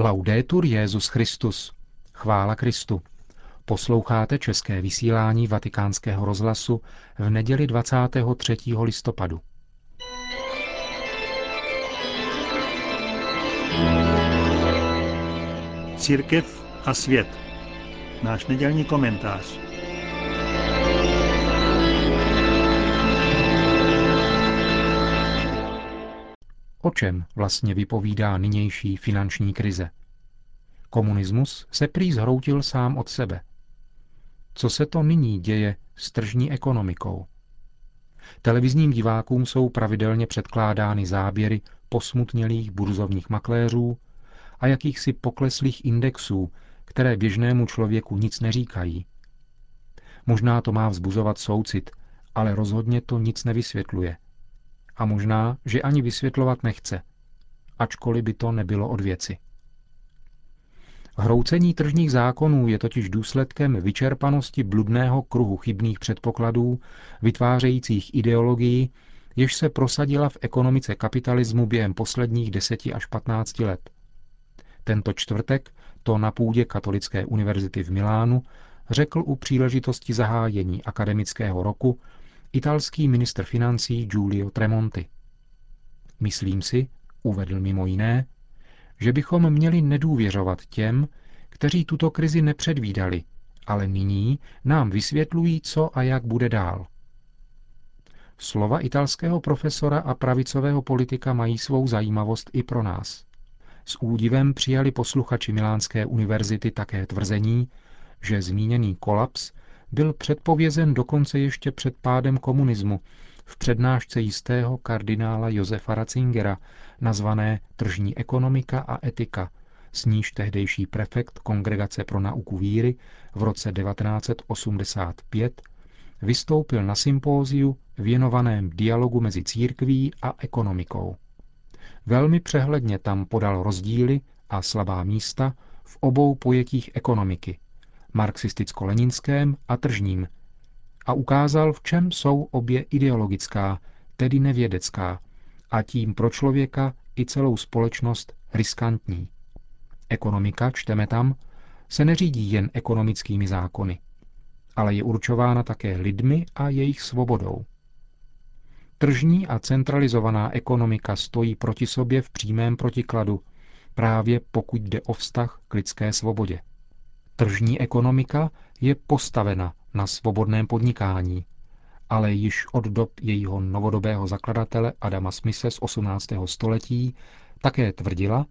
Laudetur Jezus Christus. Chvála Kristu. Posloucháte české vysílání Vatikánského rozhlasu v neděli 23. listopadu. Církev a svět. Náš nedělní komentář. O čem vlastně vypovídá nynější finanční krize? Komunismus se prý zhroutil sám od sebe. Co se to nyní děje s tržní ekonomikou? Televizním divákům jsou pravidelně předkládány záběry posmutnělých burzovních makléřů a jakýchsi pokleslých indexů, které běžnému člověku nic neříkají. Možná to má vzbuzovat soucit, ale rozhodně to nic nevysvětluje – a možná, že ani vysvětlovat nechce, ačkoliv by to nebylo od věci. Hroucení tržních zákonů je totiž důsledkem vyčerpanosti bludného kruhu chybných předpokladů, vytvářejících ideologii, jež se prosadila v ekonomice kapitalismu během posledních 10 až 15 let. Tento čtvrtek to na půdě Katolické univerzity v Milánu řekl u příležitosti zahájení akademického roku italský ministr financí Giulio Tremonti. Myslím si, uvedl mimo jiné, že bychom měli nedůvěřovat těm, kteří tuto krizi nepředvídali, ale nyní nám vysvětlují, co a jak bude dál. Slova italského profesora a pravicového politika mají svou zajímavost i pro nás. S údivem přijali posluchači Milánské univerzity také tvrzení, že zmíněný kolaps byl předpovězen dokonce ještě před pádem komunismu v přednášce jistého kardinála Josefa Ratzingera, nazvané Tržní ekonomika a etika, s níž tehdejší prefekt Kongregace pro nauku víry v roce 1985 vystoupil na sympóziu věnovaném dialogu mezi církví a ekonomikou. Velmi přehledně tam podal rozdíly a slabá místa v obou pojetích ekonomiky, marxisticko-leninském a tržním, a ukázal, v čem jsou obě ideologická, tedy nevědecká, a tím pro člověka i celou společnost riskantní. Ekonomika, čteme tam, se neřídí jen ekonomickými zákony, ale je určována také lidmi a jejich svobodou. Tržní a centralizovaná ekonomika stojí proti sobě v přímém protikladu, právě pokud jde o vztah k lidské svobodě. Tržní ekonomika je postavena na svobodném podnikání, ale již od dob jejího novodobého zakladatele Adama Smise z 18. století také tvrdila,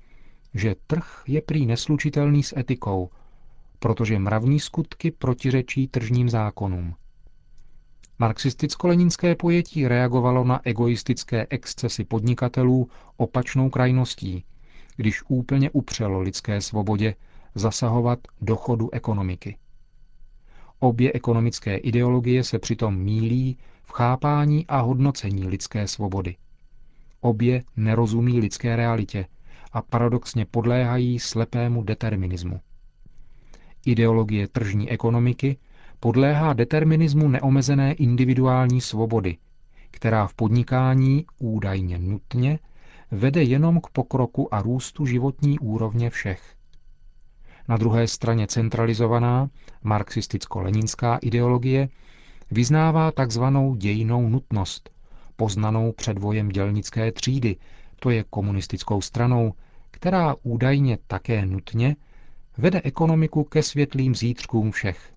že trh je prý neslučitelný s etikou, protože mravní skutky protiřečí tržním zákonům. Marxisticko-leninské pojetí reagovalo na egoistické excesy podnikatelů opačnou krajností, když úplně upřelo lidské svobodě zasahovat do chodu ekonomiky. Obě ekonomické ideologie se přitom mílí v chápání a hodnocení lidské svobody. Obě nerozumí lidské realitě a paradoxně podléhají slepému determinismu. Ideologie tržní ekonomiky podléhá determinismu neomezené individuální svobody, která v podnikání údajně nutně vede jenom k pokroku a růstu životní úrovně všech. Na druhé straně centralizovaná marxisticko-leninská ideologie vyznává takzvanou dějinou nutnost, poznanou předvojem dělnické třídy, to je komunistickou stranou, která údajně také nutně vede ekonomiku ke světlým zítřkům všech.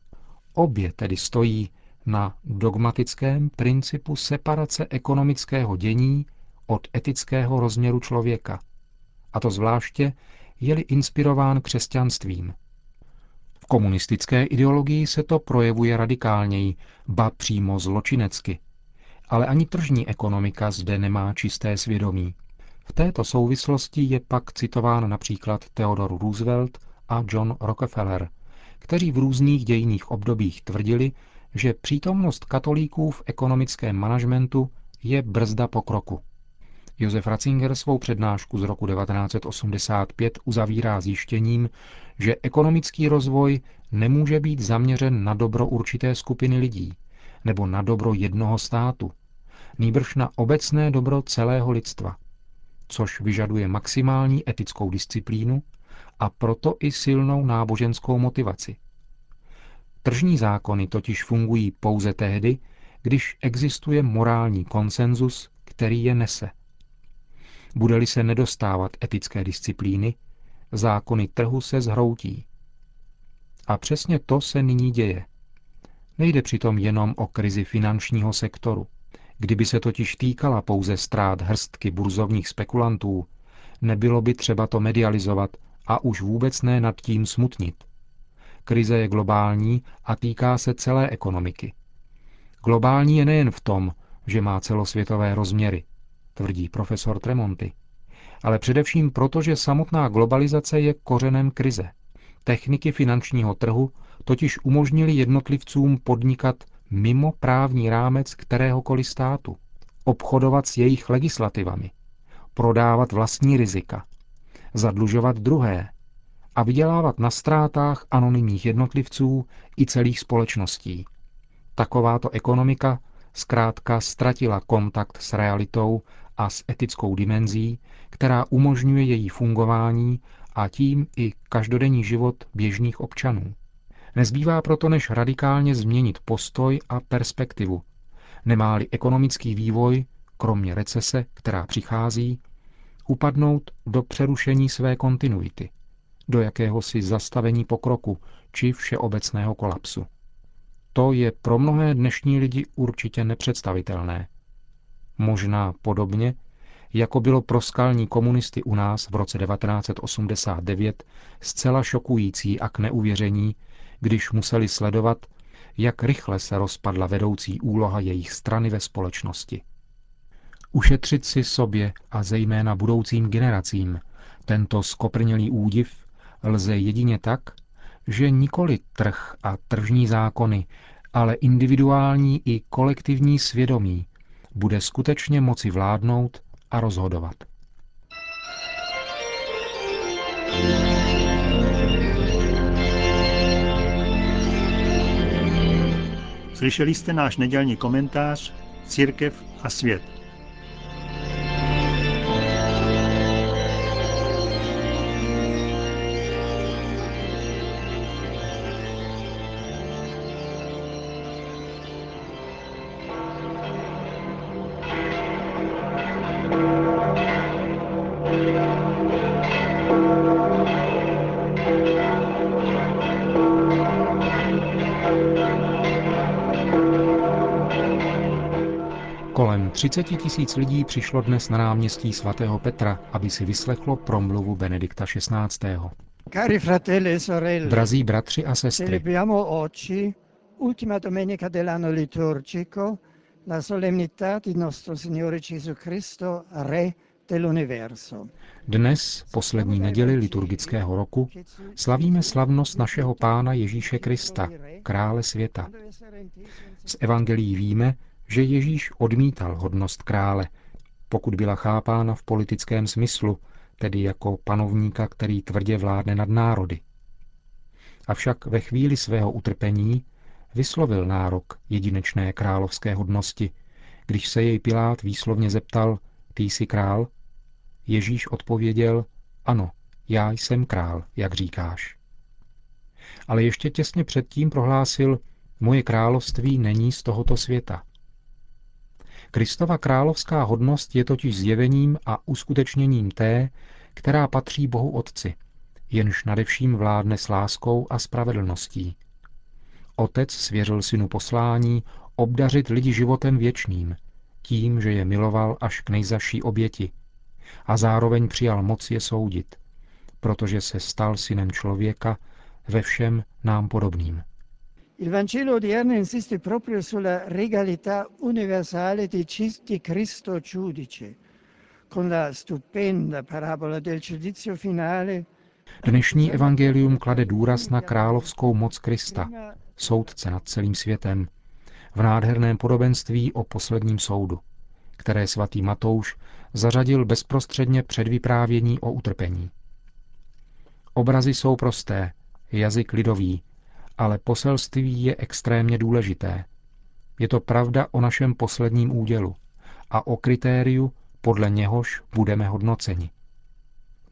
Obě tedy stojí na dogmatickém principu separace ekonomického dění od etického rozměru člověka, a to zvláště je-li inspirován křesťanstvím. V komunistické ideologii se to projevuje radikálněji, ba přímo zločinecky. Ale ani tržní ekonomika zde nemá čisté svědomí. V této souvislosti je pak citován například Theodor Roosevelt a John Rockefeller, kteří v různých dějných obdobích tvrdili, že přítomnost katolíků v ekonomickém manažmentu je brzda pokroku. Josef Ratzinger svou přednášku z roku 1985 uzavírá zjištěním, že ekonomický rozvoj nemůže být zaměřen na dobro určité skupiny lidí nebo na dobro jednoho státu, nýbrž na obecné dobro celého lidstva, což vyžaduje maximální etickou disciplínu a proto i silnou náboženskou motivaci. Tržní zákony totiž fungují pouze tehdy, když existuje morální konsenzus, který je nese. Bude-li se nedostávat etické disciplíny, zákony trhu se zhroutí. A přesně to se nyní děje. Nejde přitom jenom o krizi finančního sektoru. Kdyby se totiž týkala pouze ztrát hrstky burzovních spekulantů, nebylo by třeba to medializovat a už vůbec ne nad tím smutnit. Krize je globální a týká se celé ekonomiky. Globální je nejen v tom, že má celosvětové rozměry, tvrdí profesor Tremonti, ale především proto, že samotná globalizace je kořenem krize. Techniky finančního trhu totiž umožnili jednotlivcům podnikat mimo právní rámec kteréhokoliv státu, obchodovat s jejich legislativami, prodávat vlastní rizika, zadlužovat druhé a vydělávat na ztrátách anonymních jednotlivců i celých společností. Takováto ekonomika zkrátka ztratila kontakt s realitou a s etickou dimenzí, která umožňuje její fungování a tím i každodenní život běžných občanů. Nezbývá proto, než radikálně změnit postoj a perspektivu. Nemá-li ekonomický vývoj, kromě recese, která přichází, upadnout do přerušení své kontinuity, do jakéhosi zastavení pokroku či všeobecného kolapsu. To je pro mnohé dnešní lidi určitě nepředstavitelné. Možná podobně, jako bylo pro skalní komunisty u nás v roce 1989 zcela šokující a k neuvěření, když museli sledovat, jak rychle se rozpadla vedoucí úloha jejich strany ve společnosti. Ušetřit si sobě a zejména budoucím generacím tento skoprnělý údiv lze jedině tak, že nikoli trh a tržní zákony, ale individuální i kolektivní svědomí bude skutečně moci vládnout a rozhodovat. Slyšeli jste náš nedělní komentář Církev a svět. Kolem 30 tisíc lidí přišlo dnes na náměstí svatého Petra, aby si vyslechlo promluvu Benedikta XVI. Cari fratelli e sorelle, Drazí bratři a sestry, celebriamo oggi, ultima domenica dell'anno liturgico, la solennità di nostro Signore Gesù Cristo, Re dell'universo. dnes, poslední neděli liturgického roku, slavíme slavnost našeho Pána Ježíše Krista, krále světa. Z evangelií víme, že Ježíš odmítal hodnost krále, pokud byla chápána v politickém smyslu, tedy jako panovníka, který tvrdě vládne nad národy. Avšak ve chvíli svého utrpení vyslovil nárok jedinečné královské hodnosti, když se jej Pilát výslovně zeptal, ty jsi král? Ježíš odpověděl, ano, já jsem král, jak říkáš. Ale ještě těsně předtím prohlásil, moje království není z tohoto světa. Kristova královská hodnost je totiž zjevením a uskutečněním té, která patří Bohu Otci, jenž nadevším vládne s láskou a spravedlností. Otec svěřil synu poslání obdařit lidi životem věčným, tím, že je miloval až k nejzaší oběti a zároveň přijal moc je soudit, protože se stal synem člověka ve všem nám podobným. Il Vangelo odierno insiste proprio sulla regalità universale di, di Cristo giudice, con la stupenda parabola del giudizio finale Dnešní evangelium klade důraz na královskou moc Krista, soudce nad celým světem, v nádherném podobenství o posledním soudu, které svatý Matouš zařadil bezprostředně před vyprávění o utrpení. Obrazy jsou prosté, jazyk lidový, ale poselství je extrémně důležité. Je to pravda o našem posledním údělu a o kritériu, podle něhož budeme hodnoceni.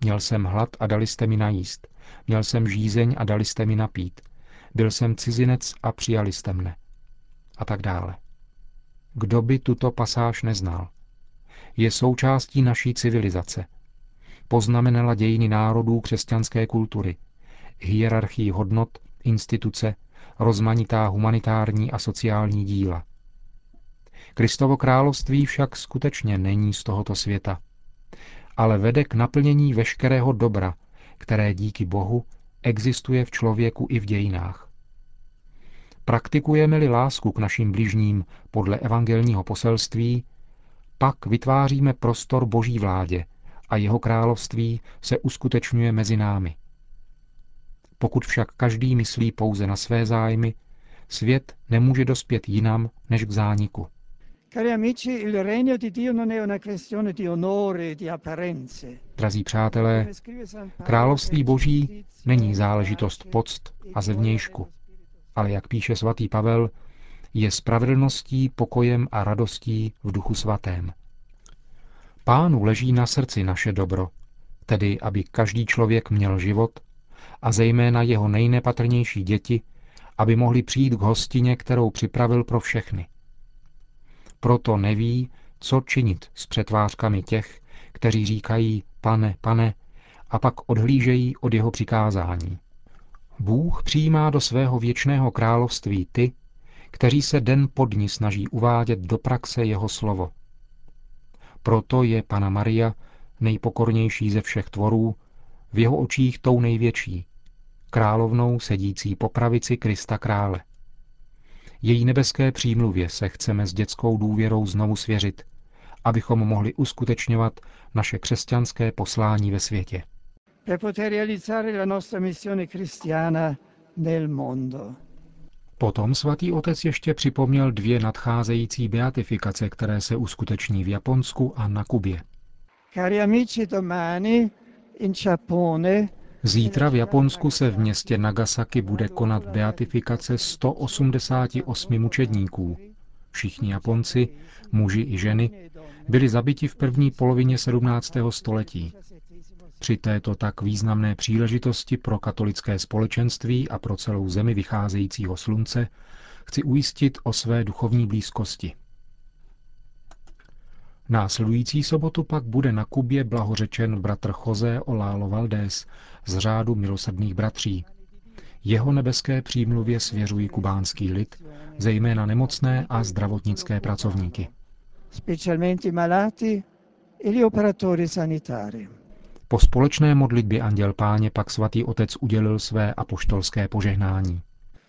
Měl jsem hlad a dali jste mi najíst. Měl jsem žízeň a dali jste mi napít. Byl jsem cizinec a přijali jste mne. A tak dále. Kdo by tuto pasáž neznal? Je součástí naší civilizace. Poznamenala dějiny národů křesťanské kultury, hierarchii hodnot, instituce, rozmanitá humanitární a sociální díla. Kristovo království však skutečně není z tohoto světa, ale vede k naplnění veškerého dobra, které díky Bohu existuje v člověku i v dějinách. Praktikujeme-li lásku k našim bližním podle evangelního poselství, pak vytváříme prostor Boží vládě a jeho království se uskutečňuje mezi námi. Pokud však každý myslí pouze na své zájmy, svět nemůže dospět jinam než k zániku. Cari amici, il regno di Dio non è una questione di onore, di apparenze. Drazí přátelé, království boží není záležitost poct a zevnějšku, ale jak píše svatý Pavel, je spravedlností, pokojem a radostí v duchu svatém. Pánu leží na srdci naše dobro, tedy aby každý člověk měl život a zejména jeho nejnepatrnější děti, aby mohli přijít k hostině, kterou připravil pro všechny. Proto neví, co činit s přetvářkami těch, kteří říkají pane, pane, a pak odhlížejí od jeho přikázání. Bůh přijímá do svého věčného království ty, kteří se den po dni snaží uvádět do praxe jeho slovo. Proto je Pana Maria nejpokornější ze všech tvorů, v jeho očích tou největší, královnou sedící po pravici Krista krále. Její nebeské přímluvě se chceme s dětskou důvěrou znovu svěřit, abychom mohli uskutečňovat naše křesťanské poslání ve světě. Potom svatý otec ještě připomněl dvě nadcházející beatifikace, které se uskuteční v Japonsku a na Kubě. Cari amici, domani Zítra v Japonsku se v městě Nagasaki bude konat beatifikace 188 mučedníků. Všichni Japonci, muži i ženy, byli zabiti v první polovině 17. století. Při této tak významné příležitosti pro katolické společenství a pro celou zemi vycházejícího slunce chci ujistit o své duchovní blízkosti. Následující sobotu pak bude na Kubě blahořečen bratr José Olálo Valdés z řádu milosrdných bratří. Jeho nebeské přímluvě svěřují kubánský lid, zejména nemocné a zdravotnické pracovníky. specialmente malati e gli operatori sanitari. Po společné modlitbě Anděl Páně pak svatý otec udělil své apoštolské požehnání.